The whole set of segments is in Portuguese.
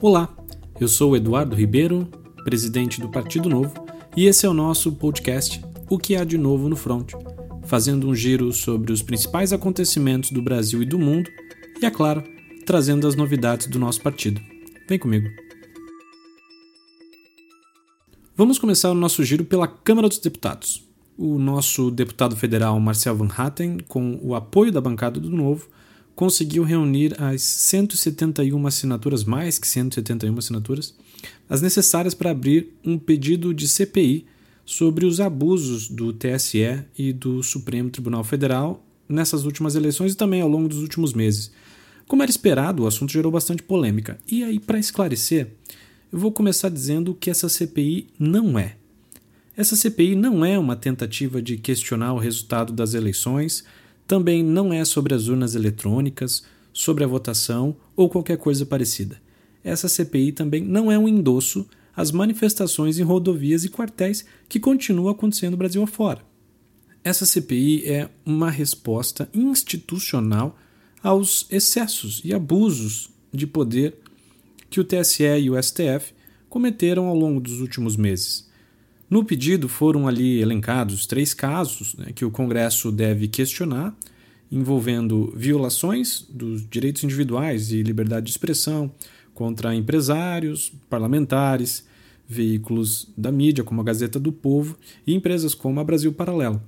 Olá, eu sou Eduardo Ribeiro, presidente do Partido Novo, e esse é o nosso podcast O que há de novo no front, fazendo um giro sobre os principais acontecimentos do Brasil e do mundo e, é claro, trazendo as novidades do nosso partido. Vem comigo. Vamos começar o nosso giro pela Câmara dos Deputados. O nosso deputado federal Marcel Van Hatten, com o apoio da bancada do Novo, conseguiu reunir as 171 assinaturas, mais que 171 assinaturas, as necessárias para abrir um pedido de CPI sobre os abusos do TSE e do Supremo Tribunal Federal nessas últimas eleições e também ao longo dos últimos meses. Como era esperado, o assunto gerou bastante polêmica. E aí, para esclarecer, eu vou começar dizendo que essa CPI não é. Essa CPI não é uma tentativa de questionar o resultado das eleições, também não é sobre as urnas eletrônicas, sobre a votação ou qualquer coisa parecida. Essa CPI também não é um endosso às manifestações em rodovias e quartéis que continuam acontecendo Brasil afora. Essa CPI é uma resposta institucional aos excessos e abusos de poder que o TSE e o STF cometeram ao longo dos últimos meses. No pedido foram ali elencados três casos né, que o Congresso deve questionar, envolvendo violações dos direitos individuais e liberdade de expressão contra empresários, parlamentares, veículos da mídia, como a Gazeta do Povo, e empresas como a Brasil Paralelo.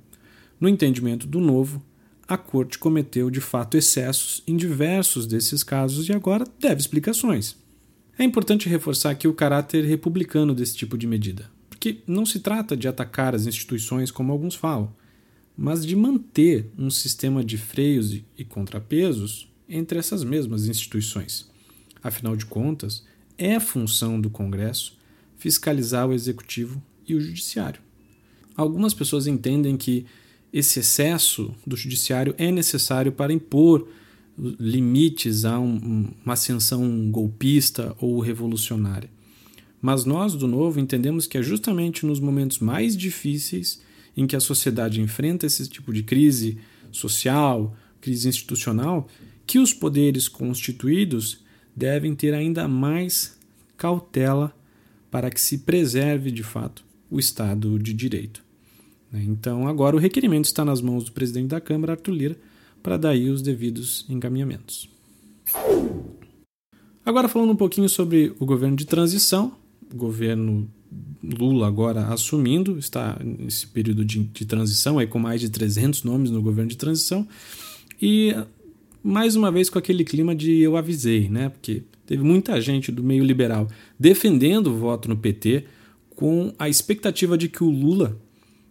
No entendimento do novo, a Corte cometeu de fato excessos em diversos desses casos e agora deve explicações. É importante reforçar aqui o caráter republicano desse tipo de medida porque não se trata de atacar as instituições como alguns falam, mas de manter um sistema de freios e contrapesos entre essas mesmas instituições. Afinal de contas, é função do Congresso fiscalizar o executivo e o judiciário. Algumas pessoas entendem que esse excesso do judiciário é necessário para impor limites a um, uma ascensão golpista ou revolucionária. Mas nós, do Novo, entendemos que é justamente nos momentos mais difíceis em que a sociedade enfrenta esse tipo de crise social, crise institucional, que os poderes constituídos devem ter ainda mais cautela para que se preserve de fato o Estado de Direito. Então, agora o requerimento está nas mãos do presidente da Câmara, Arthur Lira, para dar aí os devidos encaminhamentos. Agora, falando um pouquinho sobre o governo de transição, governo Lula agora assumindo, está nesse período de, de, transição, aí com mais de 300 nomes no governo de transição, e mais uma vez com aquele clima de eu avisei, né? Porque teve muita gente do meio liberal defendendo o voto no PT com a expectativa de que o Lula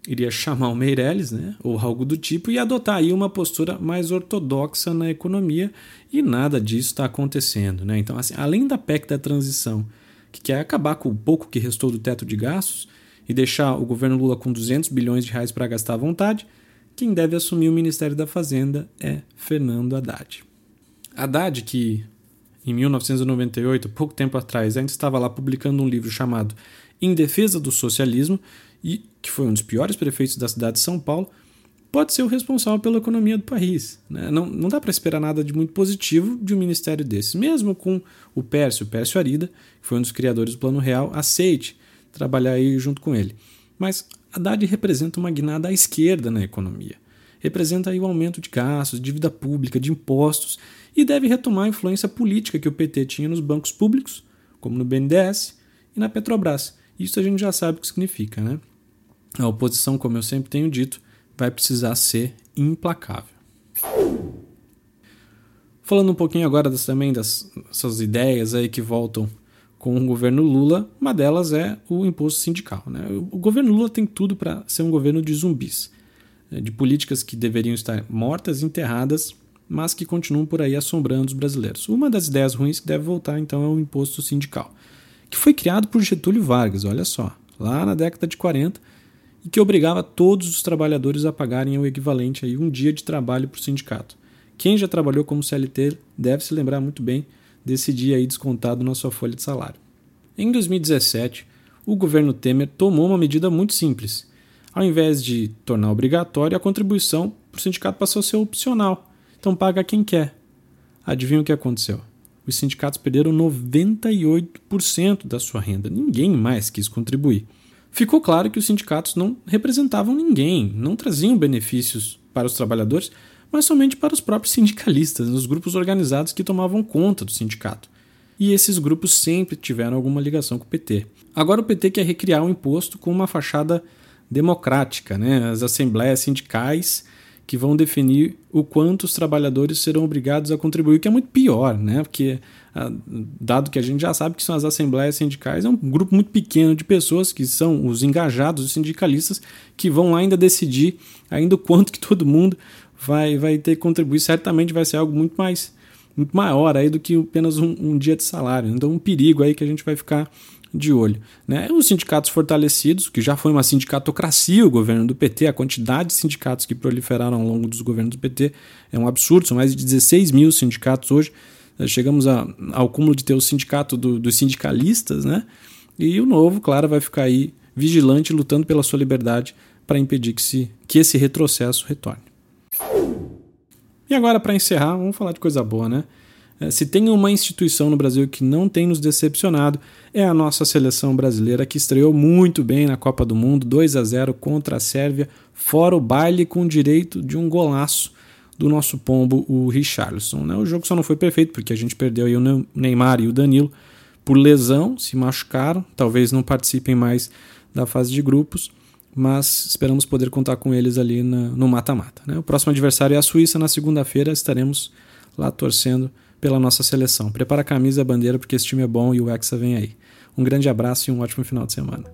iria chamar o Meirelles, né, ou algo do tipo, e adotar aí uma postura mais ortodoxa na economia, e nada disso está acontecendo. Né? Então, assim, além da PEC da transição que quer acabar com o pouco que restou do teto de gastos e deixar o governo Lula com 200 bilhões de reais para gastar à vontade, quem deve assumir o Ministério da Fazenda é Fernando Haddad. Haddad, que em 1998, pouco tempo atrás, ainda estava lá publicando um livro chamado Em Defesa do Socialismo, e que foi um dos piores prefeitos da cidade de São Paulo, pode ser o responsável pela economia do país. Né? Não, não dá para esperar nada de muito positivo de um ministério desses. Mesmo com o Pércio, o Pércio Arida, que foi um dos criadores do Plano Real, aceite trabalhar aí junto com ele. Mas Haddad representa uma guinada à esquerda na economia. Representa aí o aumento de gastos, dívida pública, de impostos e deve retomar a influência política que o PT tinha nos bancos públicos, como no BNDES e na Petrobras. Isso a gente já sabe o que significa, né? A oposição, como eu sempre tenho dito, vai precisar ser implacável. Falando um pouquinho agora das, também das suas ideias aí que voltam com o governo Lula, uma delas é o imposto sindical. Né? O governo Lula tem tudo para ser um governo de zumbis, né? de políticas que deveriam estar mortas, enterradas, mas que continuam por aí assombrando os brasileiros. Uma das ideias ruins que deve voltar então é o imposto sindical, que foi criado por Getúlio Vargas, olha só, lá na década de 40, e que obrigava todos os trabalhadores a pagarem o equivalente a um dia de trabalho para o sindicato. Quem já trabalhou como CLT deve se lembrar muito bem desse dia aí descontado na sua folha de salário. Em 2017, o governo Temer tomou uma medida muito simples. Ao invés de tornar obrigatória, a contribuição para o sindicato passou a ser opcional. Então paga quem quer. Adivinha o que aconteceu? os sindicatos perderam 98% da sua renda. Ninguém mais quis contribuir. Ficou claro que os sindicatos não representavam ninguém, não traziam benefícios para os trabalhadores, mas somente para os próprios sindicalistas, os grupos organizados que tomavam conta do sindicato. E esses grupos sempre tiveram alguma ligação com o PT. Agora o PT quer recriar o um imposto com uma fachada democrática, né? as assembleias sindicais que vão definir o quanto os trabalhadores serão obrigados a contribuir, o que é muito pior, né? porque ah, dado que a gente já sabe que são as assembleias sindicais, é um grupo muito pequeno de pessoas que são os engajados, os sindicalistas, que vão ainda decidir ainda o quanto que todo mundo vai, vai ter que contribuir. Certamente vai ser algo muito mais muito maior aí do que apenas um, um dia de salário. Então, um perigo aí que a gente vai ficar de olho. Né? Os sindicatos fortalecidos, que já foi uma sindicatocracia o governo do PT, a quantidade de sindicatos que proliferaram ao longo dos governos do PT é um absurdo, são mais de 16 mil sindicatos hoje. Chegamos a, ao cúmulo de ter o sindicato do, dos sindicalistas, né? E o novo, claro, vai ficar aí vigilante, lutando pela sua liberdade para impedir que, se, que esse retrocesso retorne. E agora, para encerrar, vamos falar de coisa boa, né? É, se tem uma instituição no Brasil que não tem nos decepcionado, é a nossa seleção brasileira, que estreou muito bem na Copa do Mundo, 2 a 0 contra a Sérvia, fora o baile com direito de um golaço do nosso pombo, o Richarlison. Né? O jogo só não foi perfeito, porque a gente perdeu aí o Neymar e o Danilo por lesão, se machucaram, talvez não participem mais da fase de grupos, mas esperamos poder contar com eles ali na, no mata-mata. Né? O próximo adversário é a Suíça, na segunda-feira estaremos lá torcendo pela nossa seleção. Prepara a camisa e a bandeira porque esse time é bom e o Hexa vem aí. Um grande abraço e um ótimo final de semana.